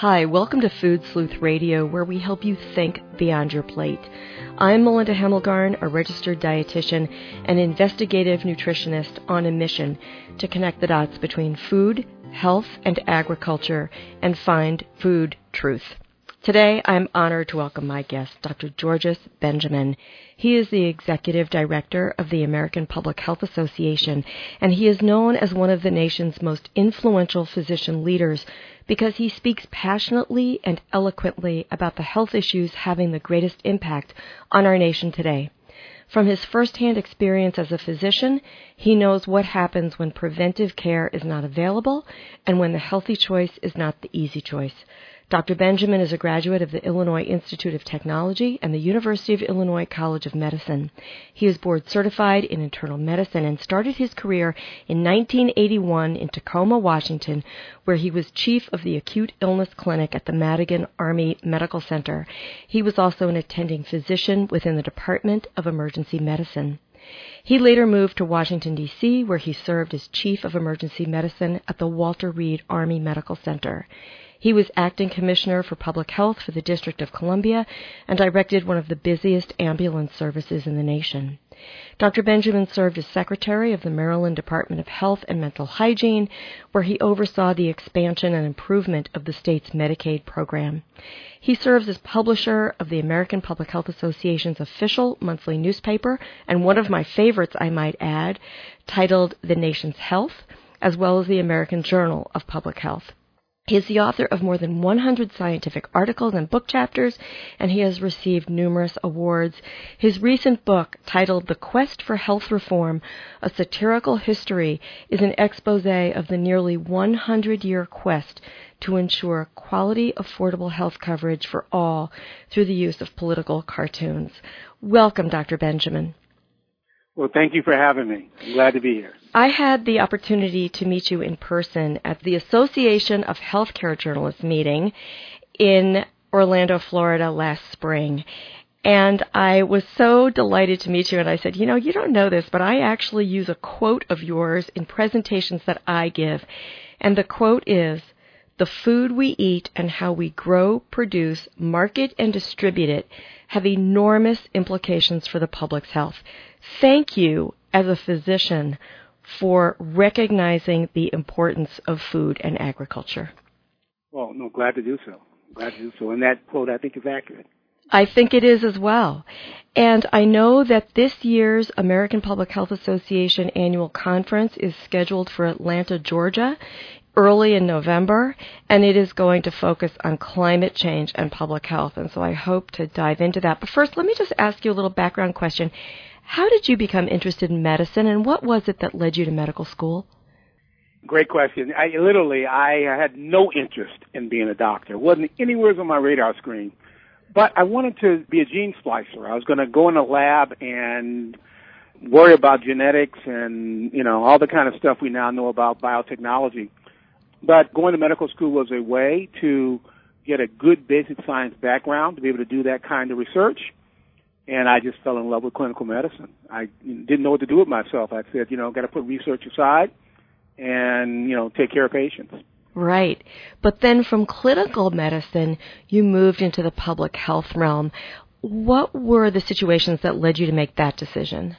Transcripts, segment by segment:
Hi, welcome to Food Sleuth Radio, where we help you think beyond your plate. I'm Melinda Hemmelgarn, a registered dietitian and investigative nutritionist on a mission to connect the dots between food, health, and agriculture and find food truth. Today, I'm honored to welcome my guest, Dr. Georges Benjamin. He is the executive director of the American Public Health Association, and he is known as one of the nation's most influential physician leaders because he speaks passionately and eloquently about the health issues having the greatest impact on our nation today. From his firsthand experience as a physician, he knows what happens when preventive care is not available and when the healthy choice is not the easy choice. Dr. Benjamin is a graduate of the Illinois Institute of Technology and the University of Illinois College of Medicine. He is board certified in internal medicine and started his career in 1981 in Tacoma, Washington, where he was chief of the acute illness clinic at the Madigan Army Medical Center. He was also an attending physician within the Department of Emergency Medicine. He later moved to Washington, D.C., where he served as chief of emergency medicine at the Walter Reed Army Medical Center. He was acting commissioner for public health for the District of Columbia and directed one of the busiest ambulance services in the nation. Dr. Benjamin served as secretary of the Maryland Department of Health and Mental Hygiene, where he oversaw the expansion and improvement of the state's Medicaid program. He serves as publisher of the American Public Health Association's official monthly newspaper, and one of my favorites, I might add, titled The Nation's Health, as well as the American Journal of Public Health. He is the author of more than 100 scientific articles and book chapters, and he has received numerous awards. His recent book, titled The Quest for Health Reform A Satirical History, is an expose of the nearly 100 year quest to ensure quality, affordable health coverage for all through the use of political cartoons. Welcome, Dr. Benjamin. Well, thank you for having me. I'm glad to be here. I had the opportunity to meet you in person at the Association of Healthcare Journalists meeting in Orlando, Florida last spring. And I was so delighted to meet you. And I said, You know, you don't know this, but I actually use a quote of yours in presentations that I give. And the quote is The food we eat and how we grow, produce, market, and distribute it have enormous implications for the public's health. Thank you, as a physician, for recognizing the importance of food and agriculture. Well, no, glad to do so. Glad to do so. And that quote, I think, is accurate. I think it is as well. And I know that this year's American Public Health Association annual conference is scheduled for Atlanta, Georgia early in November, and it is going to focus on climate change and public health. And so I hope to dive into that. But first, let me just ask you a little background question. How did you become interested in medicine, and what was it that led you to medical school? Great question. I literally I had no interest in being a doctor. It wasn't anywhere on my radar screen. But I wanted to be a gene splicer. I was going to go in a lab and worry about genetics and, you know, all the kind of stuff we now know about biotechnology. But going to medical school was a way to get a good basic science background to be able to do that kind of research. And I just fell in love with clinical medicine. I didn't know what to do with myself. I said, you know, got to put research aside and, you know, take care of patients. Right. But then from clinical medicine, you moved into the public health realm. What were the situations that led you to make that decision?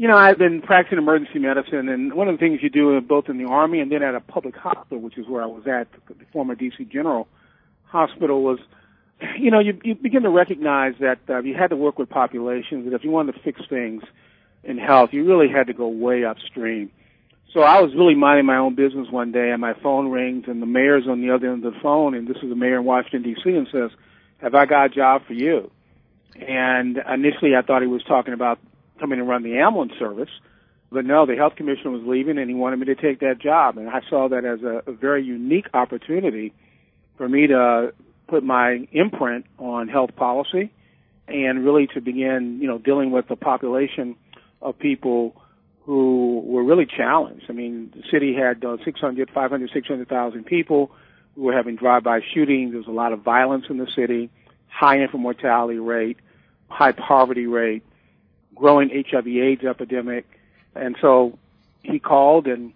You know, I've been practicing emergency medicine, and one of the things you do both in the Army and then at a public hospital, which is where I was at, the former DC General Hospital, was, you know, you, you begin to recognize that uh, you had to work with populations, and if you wanted to fix things in health, you really had to go way upstream. So I was really minding my own business one day, and my phone rings, and the mayor's on the other end of the phone, and this is the mayor in Washington D.C. and says, "Have I got a job for you?" And initially, I thought he was talking about coming and run the ambulance service, but no, the health commissioner was leaving, and he wanted me to take that job, and I saw that as a, a very unique opportunity for me to put my imprint on health policy, and really to begin, you know, dealing with the population of people who were really challenged. I mean, the city had uh, 600, 500, 600,000 people who were having drive-by shootings. There was a lot of violence in the city, high infant mortality rate, high poverty rate, growing HIV/AIDS epidemic, and so he called, and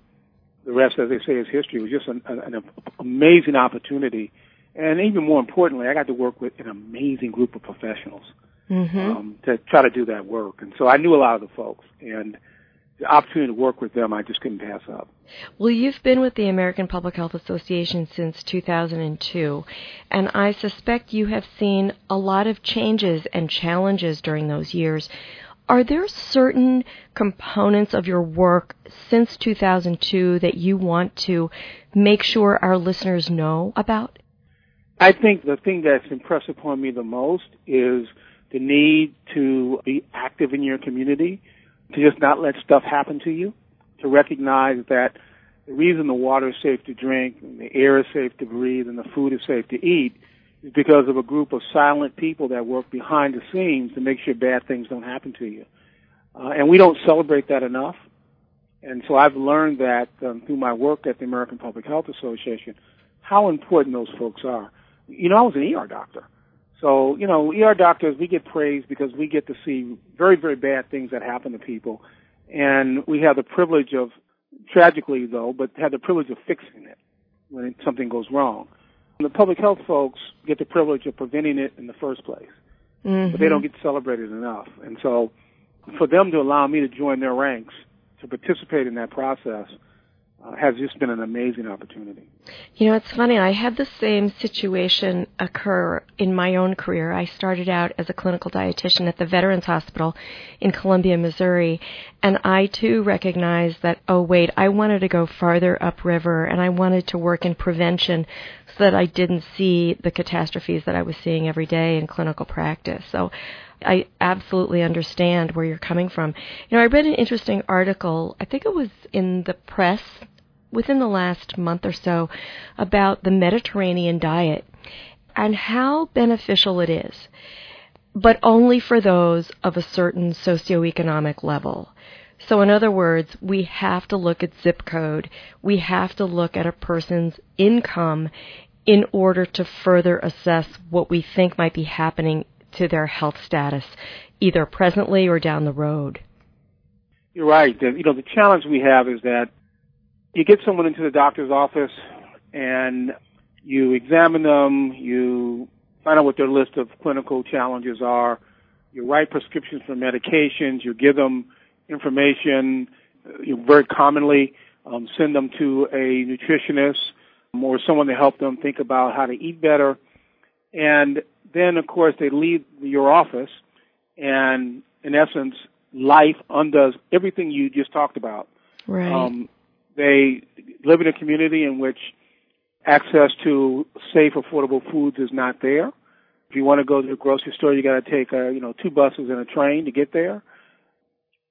the rest, as they say, is history. It was just an, an, an amazing opportunity, and even more importantly, I got to work with an amazing group of professionals mm-hmm. um, to try to do that work. And so I knew a lot of the folks, and the opportunity to work with them, I just couldn't pass up. Well, you've been with the American Public Health Association since 2002, and I suspect you have seen a lot of changes and challenges during those years. Are there certain components of your work since 2002 that you want to make sure our listeners know about? I think the thing that's impressed upon me the most is the need to be active in your community, to just not let stuff happen to you, to recognize that the reason the water is safe to drink, and the air is safe to breathe, and the food is safe to eat because of a group of silent people that work behind the scenes to make sure bad things don't happen to you. Uh, and we don't celebrate that enough. And so I've learned that um, through my work at the American Public Health Association, how important those folks are. You know, I was an ER doctor. So, you know, ER doctors, we get praised because we get to see very, very bad things that happen to people. And we have the privilege of, tragically though, but have the privilege of fixing it when something goes wrong. The public health folks get the privilege of preventing it in the first place, mm-hmm. but they don't get celebrated enough. And so, for them to allow me to join their ranks to participate in that process uh, has just been an amazing opportunity. You know, it's funny. I had the same situation occur in my own career. I started out as a clinical dietitian at the Veterans Hospital in Columbia, Missouri, and I too recognized that, oh, wait, I wanted to go farther upriver and I wanted to work in prevention so that I didn't see the catastrophes that I was seeing every day in clinical practice. So I absolutely understand where you're coming from. You know, I read an interesting article, I think it was in the press within the last month or so about the Mediterranean diet and how beneficial it is, but only for those of a certain socioeconomic level. So, in other words, we have to look at zip code. We have to look at a person's income in order to further assess what we think might be happening to their health status, either presently or down the road. You're right. You know, the challenge we have is that you get someone into the doctor's office and you examine them, you find out what their list of clinical challenges are, you write prescriptions for medications, you give them information, you very commonly um, send them to a nutritionist or someone to help them think about how to eat better. And then, of course, they leave your office, and in essence, life undoes everything you just talked about. Right. Um, they live in a community in which access to safe, affordable foods is not there. If you want to go to the grocery store, you got to take a, you know two buses and a train to get there.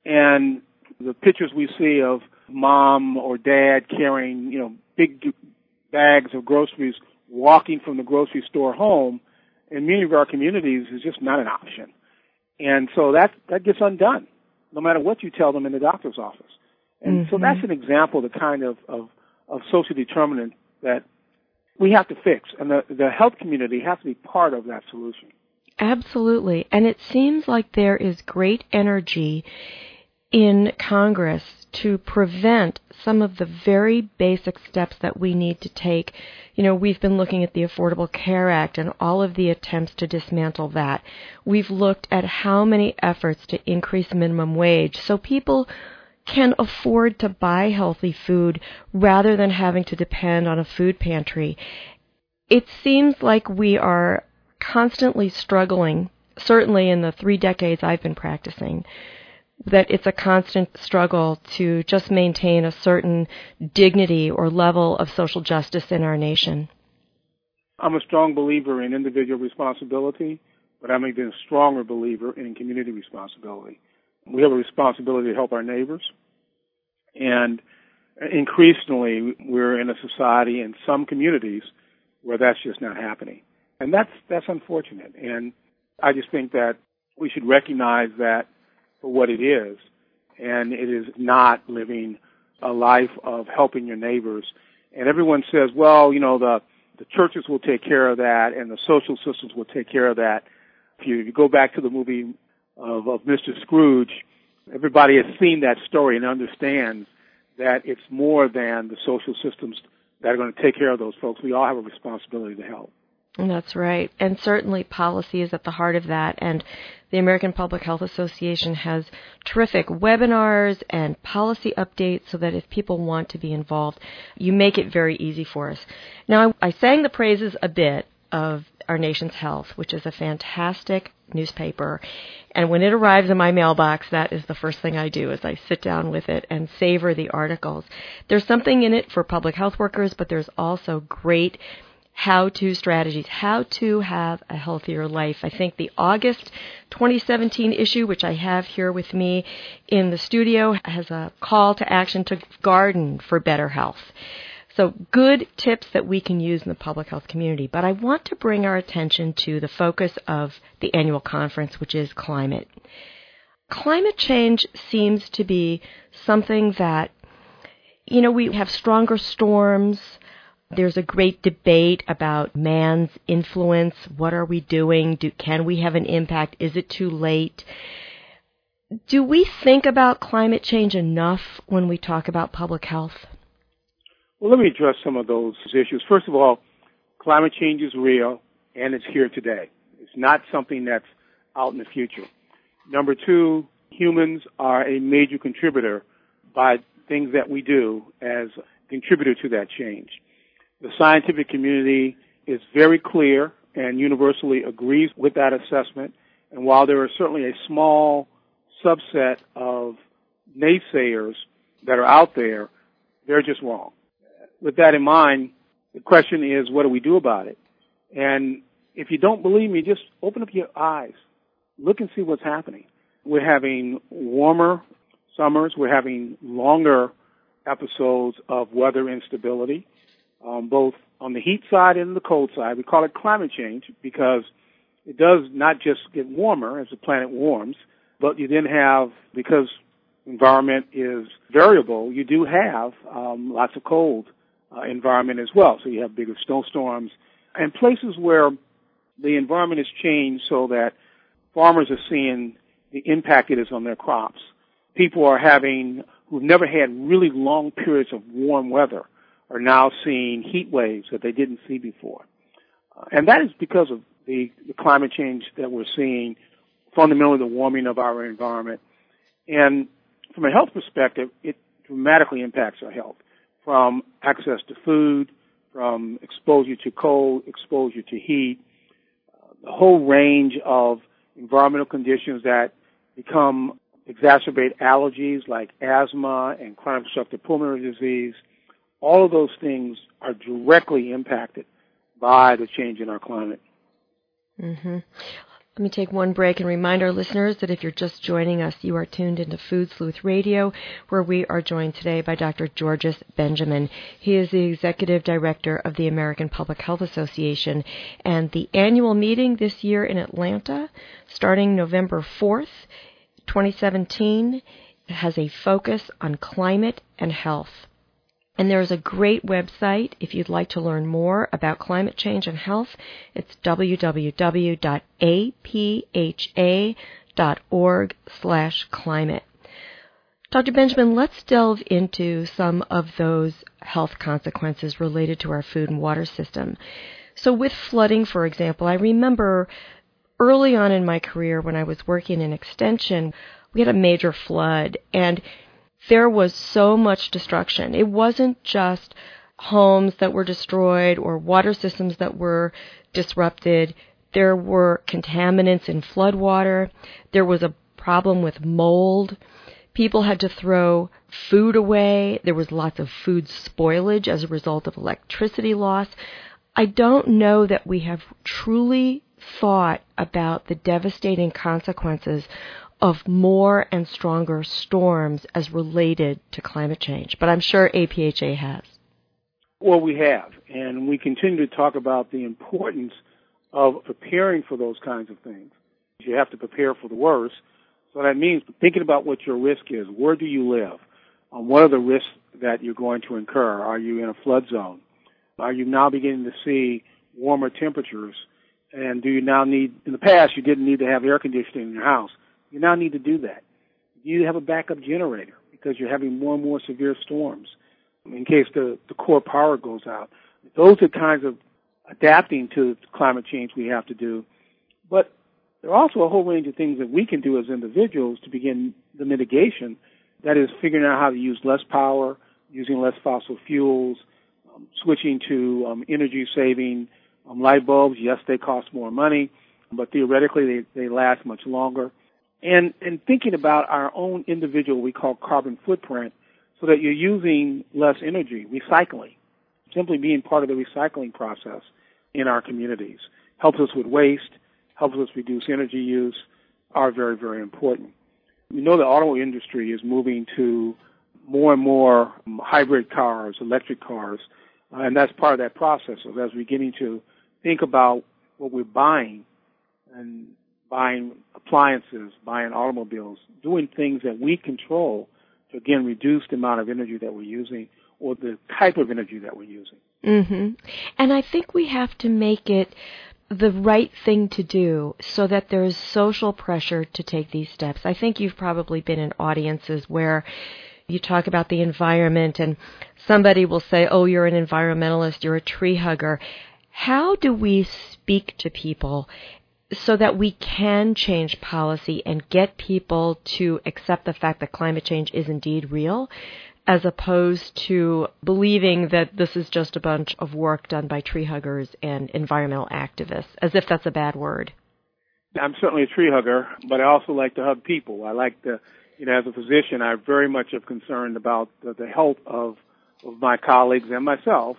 And the pictures we see of mom or dad carrying you know big bags of groceries walking from the grocery store home in many of our communities is just not an option. And so that that gets undone, no matter what you tell them in the doctor's office. And mm-hmm. so that's an example of the kind of, of, of social determinant that we have to fix. And the, the health community has to be part of that solution. Absolutely. And it seems like there is great energy in Congress to prevent some of the very basic steps that we need to take. You know, we've been looking at the Affordable Care Act and all of the attempts to dismantle that. We've looked at how many efforts to increase minimum wage so people can afford to buy healthy food rather than having to depend on a food pantry. It seems like we are constantly struggling, certainly in the three decades I've been practicing, that it's a constant struggle to just maintain a certain dignity or level of social justice in our nation. I'm a strong believer in individual responsibility, but I'm even a stronger believer in community responsibility we have a responsibility to help our neighbors. And increasingly, we're in a society in some communities where that's just not happening. And that's, that's unfortunate. And I just think that we should recognize that for what it is and it is not living a life of helping your neighbors. And everyone says, well, you know, the the churches will take care of that, and the social systems will take care of that. If you, you go back to the movie of, of Mr. Scrooge, everybody has seen that story and understands that it's more than the social systems that are going to take care of those folks. We all have a responsibility to help. That's right. And certainly policy is at the heart of that. And the American Public Health Association has terrific webinars and policy updates so that if people want to be involved, you make it very easy for us. Now, I, I sang the praises a bit of Our Nation's Health, which is a fantastic newspaper. And when it arrives in my mailbox, that is the first thing I do is I sit down with it and savor the articles. There's something in it for public health workers, but there's also great how to strategies, how to have a healthier life. I think the August 2017 issue, which I have here with me in the studio, has a call to action to garden for better health. So good tips that we can use in the public health community. But I want to bring our attention to the focus of the annual conference, which is climate. Climate change seems to be something that, you know, we have stronger storms, there's a great debate about man's influence. What are we doing? Do, can we have an impact? Is it too late? Do we think about climate change enough when we talk about public health? Well, let me address some of those issues. First of all, climate change is real and it's here today. It's not something that's out in the future. Number two, humans are a major contributor by things that we do as contributor to that change. The scientific community is very clear and universally agrees with that assessment. And while there are certainly a small subset of naysayers that are out there, they're just wrong. With that in mind, the question is, what do we do about it? And if you don't believe me, just open up your eyes. Look and see what's happening. We're having warmer summers. We're having longer episodes of weather instability um, both on the heat side and the cold side. We call it climate change because it does not just get warmer as the planet warms, but you then have, because environment is variable, you do have um, lots of cold uh, environment as well. So you have bigger snowstorms and places where the environment has changed so that farmers are seeing the impact it is on their crops. People are having, who've never had really long periods of warm weather, are now seeing heat waves that they didn't see before. Uh, and that is because of the, the climate change that we're seeing, fundamentally the warming of our environment. And from a health perspective, it dramatically impacts our health from access to food, from exposure to cold, exposure to heat, uh, the whole range of environmental conditions that become exacerbate allergies like asthma and chronic obstructive pulmonary disease, all of those things are directly impacted by the change in our climate. Mm-hmm. Let me take one break and remind our listeners that if you're just joining us, you are tuned into Food Sleuth Radio, where we are joined today by Dr. Georges Benjamin. He is the Executive Director of the American Public Health Association, and the annual meeting this year in Atlanta, starting November 4th, 2017, has a focus on climate and health. And there's a great website if you'd like to learn more about climate change and health. It's www.apha.org slash climate. Dr. Benjamin, let's delve into some of those health consequences related to our food and water system. So with flooding, for example, I remember early on in my career when I was working in extension, we had a major flood and there was so much destruction. It wasn't just homes that were destroyed or water systems that were disrupted. There were contaminants in floodwater. There was a problem with mold. People had to throw food away. There was lots of food spoilage as a result of electricity loss. I don't know that we have truly thought about the devastating consequences of more and stronger storms as related to climate change. But I'm sure APHA has. Well, we have, and we continue to talk about the importance of preparing for those kinds of things. You have to prepare for the worst So that means thinking about what your risk is. Where do you live? Um, what are the risks that you're going to incur? Are you in a flood zone? Are you now beginning to see warmer temperatures? And do you now need, in the past, you didn't need to have air conditioning in your house. You now need to do that. You have a backup generator because you're having more and more severe storms in case the, the core power goes out. Those are kinds of adapting to climate change we have to do. But there are also a whole range of things that we can do as individuals to begin the mitigation. That is figuring out how to use less power, using less fossil fuels, um, switching to um, energy saving um, light bulbs. Yes, they cost more money, but theoretically they, they last much longer. And, and thinking about our own individual, we call carbon footprint, so that you're using less energy, recycling, simply being part of the recycling process in our communities helps us with waste, helps us reduce energy use, are very, very important. We know the auto industry is moving to more and more hybrid cars, electric cars, uh, and that's part of that process. So as we're beginning to think about what we're buying and buying appliances, buying automobiles, doing things that we control to again reduce the amount of energy that we're using or the type of energy that we're using. Mm-hmm. And I think we have to make it the right thing to do so that there's social pressure to take these steps. I think you've probably been in audiences where you talk about the environment and somebody will say, oh, you're an environmentalist, you're a tree hugger. How do we speak to people so that we can change policy and get people to accept the fact that climate change is indeed real, as opposed to believing that this is just a bunch of work done by tree huggers and environmental activists, as if that's a bad word. I'm certainly a tree hugger, but I also like to hug people. I like to, you know, as a physician, I very much am concerned about the, the health of, of my colleagues and myself.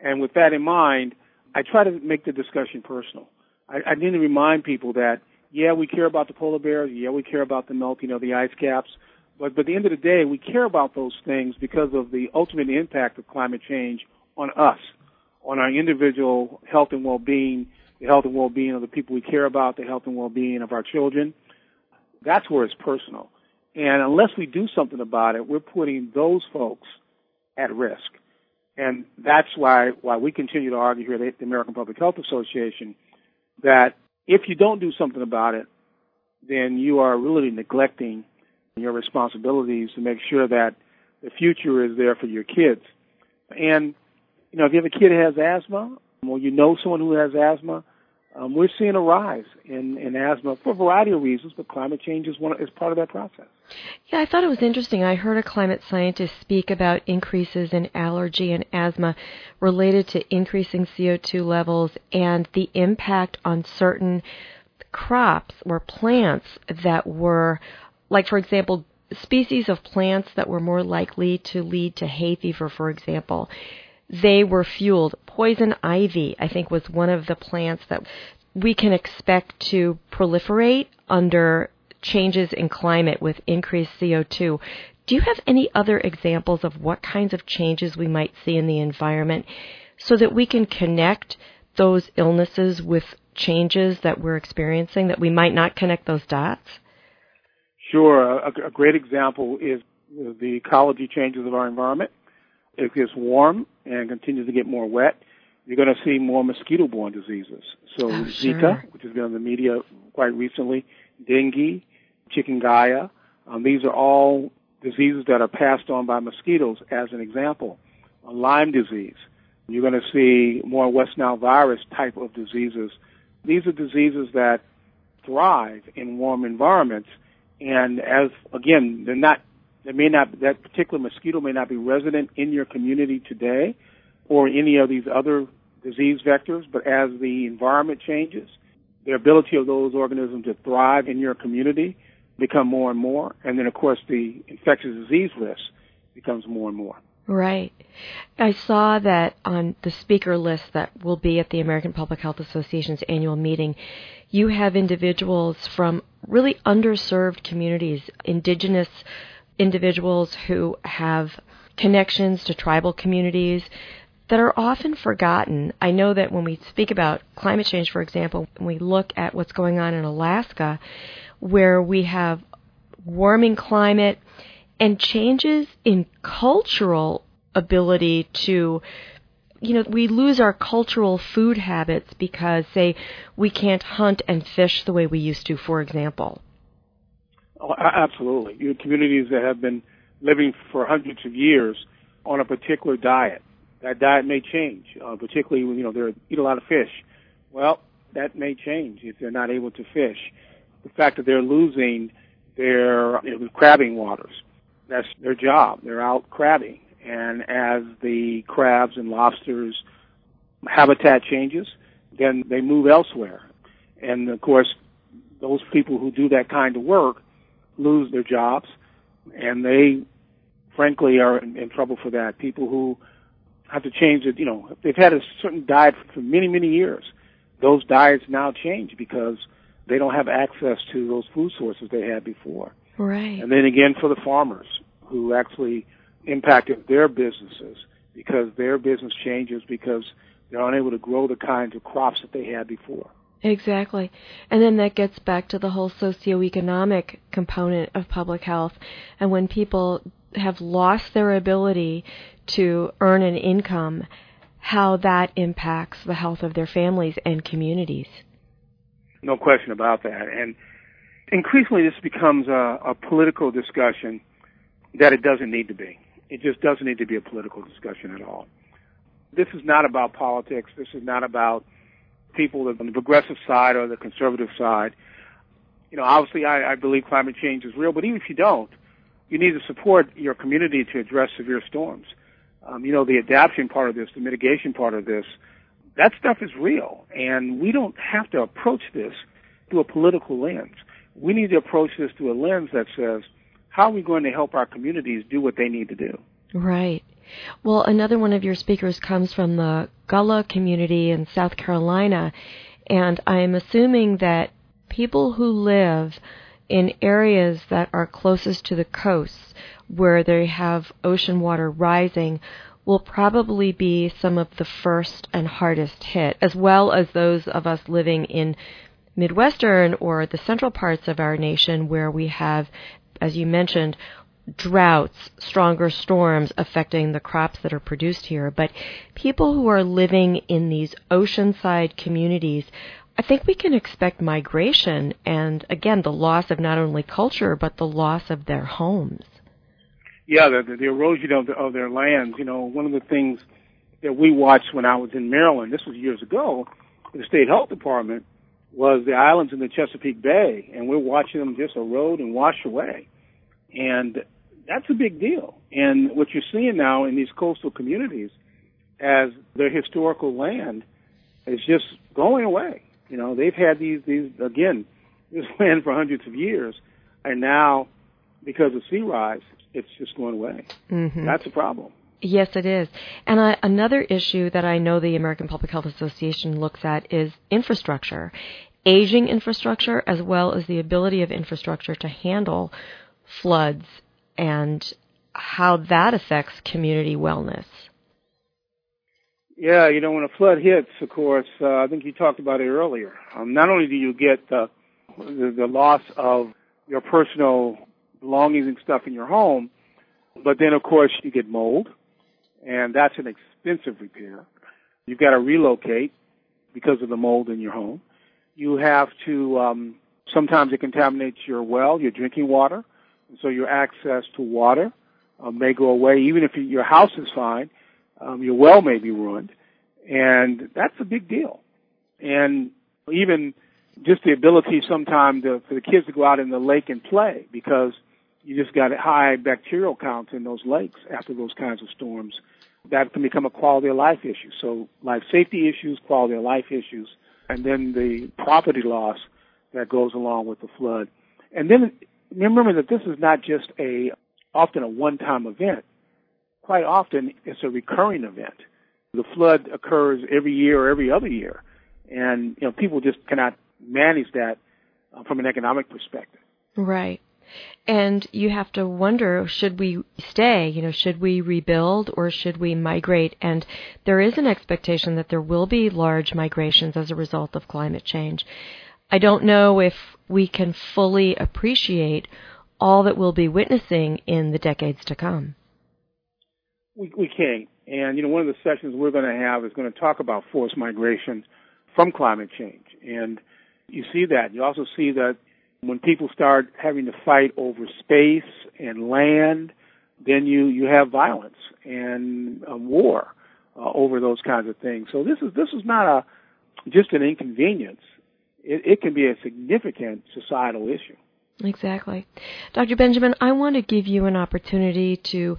And with that in mind, I try to make the discussion personal. I, I need to remind people that, yeah, we care about the polar bears. Yeah, we care about the melting of the ice caps. But, but at the end of the day, we care about those things because of the ultimate impact of climate change on us, on our individual health and well-being, the health and well-being of the people we care about, the health and well-being of our children. That's where it's personal. And unless we do something about it, we're putting those folks at risk. And that's why, why we continue to argue here at the American Public Health Association that if you don't do something about it, then you are really neglecting your responsibilities to make sure that the future is there for your kids. And, you know, if you have a kid who has asthma, or you know someone who has asthma, um, we're seeing a rise in, in asthma for a variety of reasons, but climate change is one is part of that process. Yeah, I thought it was interesting. I heard a climate scientist speak about increases in allergy and asthma related to increasing CO2 levels and the impact on certain crops or plants that were like for example, species of plants that were more likely to lead to hay fever, for example, they were fueled. Poison ivy, I think, was one of the plants that we can expect to proliferate under changes in climate with increased CO2. Do you have any other examples of what kinds of changes we might see in the environment so that we can connect those illnesses with changes that we're experiencing that we might not connect those dots? Sure. A, a great example is the ecology changes of our environment. If it gets warm and continues to get more wet. You're going to see more mosquito-borne diseases. So oh, Zika, sure. which has been in the media quite recently, dengue, chikungunya. Um, these are all diseases that are passed on by mosquitoes, as an example. Lyme disease. You're going to see more West Nile virus type of diseases. These are diseases that thrive in warm environments and as again, they're not, they may not, that particular mosquito may not be resident in your community today or any of these other disease vectors, but as the environment changes, the ability of those organisms to thrive in your community become more and more. And then of course the infectious disease risk becomes more and more. Right. I saw that on the speaker list that will be at the American Public Health Association's annual meeting. You have individuals from really underserved communities, indigenous individuals who have connections to tribal communities that are often forgotten. I know that when we speak about climate change, for example, when we look at what's going on in Alaska, where we have warming climate and changes in cultural ability to you know, we lose our cultural food habits because, say, we can't hunt and fish the way we used to, for example. Oh, absolutely. You have communities that have been living for hundreds of years on a particular diet. That diet may change, uh, particularly when, you know, they eat a lot of fish. Well, that may change if they're not able to fish. The fact that they're losing their you know, crabbing waters, that's their job. They're out crabbing. And as the crabs and lobsters habitat changes, then they move elsewhere. And of course, those people who do that kind of work lose their jobs and they frankly are in, in trouble for that. People who have to change it, you know, they've had a certain diet for many, many years. Those diets now change because they don't have access to those food sources they had before. Right. And then again for the farmers who actually impacted their businesses because their business changes because they're unable to grow the kinds of crops that they had before. Exactly. And then that gets back to the whole socioeconomic component of public health. And when people have lost their ability to earn an income, how that impacts the health of their families and communities. No question about that. And increasingly, this becomes a, a political discussion that it doesn't need to be. It just doesn't need to be a political discussion at all. This is not about politics. This is not about people on the progressive side or the conservative side. You know, obviously, I, I believe climate change is real, but even if you don't, you need to support your community to address severe storms. Um, you know, the adaptation part of this, the mitigation part of this, that stuff is real, and we don't have to approach this through a political lens. We need to approach this through a lens that says, how are we going to help our communities do what they need to do? Right. Well, another one of your speakers comes from the Gullah community in South Carolina, and I'm assuming that people who live in areas that are closest to the coasts where they have ocean water rising will probably be some of the first and hardest hit, as well as those of us living in Midwestern or the central parts of our nation where we have as you mentioned, droughts, stronger storms affecting the crops that are produced here. But people who are living in these oceanside communities, I think we can expect migration and, again, the loss of not only culture, but the loss of their homes. Yeah, the, the erosion of, the, of their lands. You know, one of the things that we watched when I was in Maryland, this was years ago, the state health department, was the islands in the Chesapeake Bay, and we're watching them just erode and wash away. And that's a big deal. And what you're seeing now in these coastal communities, as their historical land is just going away. You know, they've had these, these, again, this land for hundreds of years, and now, because of sea rise, it's just going away. Mm-hmm. That's a problem. Yes, it is. And I, another issue that I know the American Public Health Association looks at is infrastructure, aging infrastructure, as well as the ability of infrastructure to handle floods and how that affects community wellness. Yeah, you know, when a flood hits, of course, uh, I think you talked about it earlier. Um, not only do you get the, the the loss of your personal belongings and stuff in your home, but then of course you get mold, and that's an expensive repair. You've got to relocate because of the mold in your home. You have to um, sometimes it contaminates your well, your drinking water, so your access to water uh, may go away. Even if your house is fine, um, your well may be ruined, and that's a big deal. And even just the ability sometimes for the kids to go out in the lake and play because you just got high bacterial counts in those lakes after those kinds of storms. That can become a quality of life issue. So life safety issues, quality of life issues, and then the property loss that goes along with the flood. And then remember that this is not just a often a one-time event. Quite often, it's a recurring event. The flood occurs every year or every other year, and you know people just cannot manage that uh, from an economic perspective. Right. And you have to wonder should we stay? You know, should we rebuild or should we migrate? And there is an expectation that there will be large migrations as a result of climate change. I don't know if we can fully appreciate all that we'll be witnessing in the decades to come. We, we can. And, you know, one of the sessions we're going to have is going to talk about forced migration from climate change. And you see that. You also see that when people start having to fight over space and land, then you, you have violence and war uh, over those kinds of things. So this is, this is not a, just an inconvenience. It, it can be a significant societal issue. Exactly. Dr. Benjamin, I want to give you an opportunity to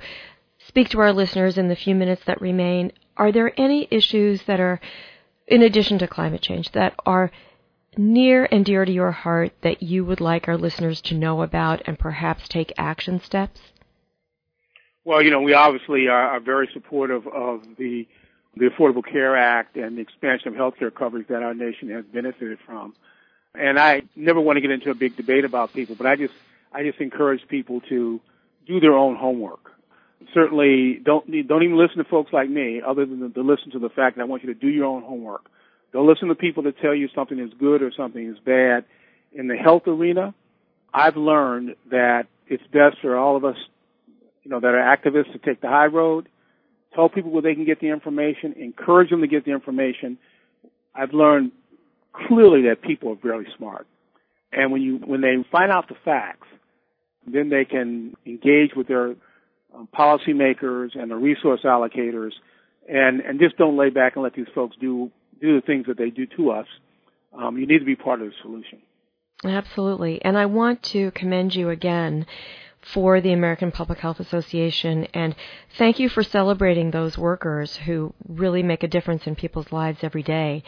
speak to our listeners in the few minutes that remain. Are there any issues that are, in addition to climate change, that are near and dear to your heart that you would like our listeners to know about and perhaps take action steps? Well, you know, we obviously are, are very supportive of the the Affordable Care Act and the expansion of healthcare coverage that our nation has benefited from. And I never want to get into a big debate about people, but I just I just encourage people to do their own homework. Certainly, don't don't even listen to folks like me, other than to listen to the fact that I want you to do your own homework. Don't listen to people that tell you something is good or something is bad. In the health arena, I've learned that it's best for all of us, you know, that are activists to take the high road, tell people where they can get the information, encourage them to get the information. I've learned clearly that people are very smart. And when you, when they find out the facts, then they can engage with their um, policymakers and the resource allocators and, and just don't lay back and let these folks do, do the things that they do to us. Um, you need to be part of the solution. Absolutely. And I want to commend you again for the American Public Health Association and thank you for celebrating those workers who really make a difference in people's lives every day.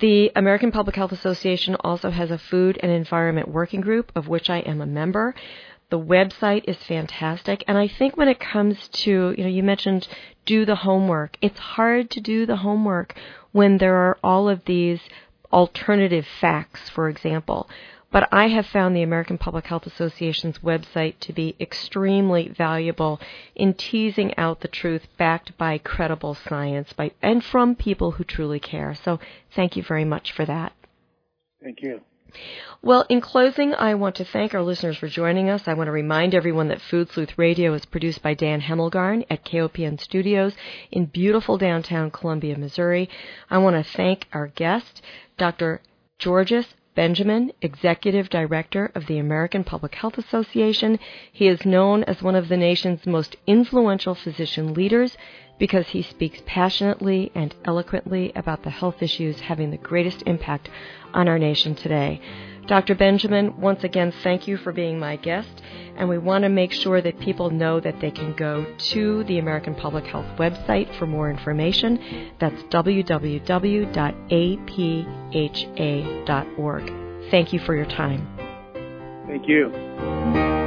The American Public Health Association also has a food and environment working group of which I am a member. The website is fantastic. And I think when it comes to, you know, you mentioned do the homework. It's hard to do the homework when there are all of these alternative facts, for example. But I have found the American Public Health Association's website to be extremely valuable in teasing out the truth backed by credible science by, and from people who truly care. So thank you very much for that. Thank you. Well, in closing, I want to thank our listeners for joining us. I want to remind everyone that Food Sleuth Radio is produced by Dan Hemmelgarn at KOPN Studios in beautiful downtown Columbia, Missouri. I want to thank our guest, Dr. Georges Benjamin, Executive Director of the American Public Health Association. He is known as one of the nation's most influential physician leaders because he speaks passionately and eloquently about the health issues having the greatest impact on our nation today. Dr. Benjamin, once again, thank you for being my guest. And we want to make sure that people know that they can go to the American Public Health website for more information. That's www.apha.org. Thank you for your time. Thank you.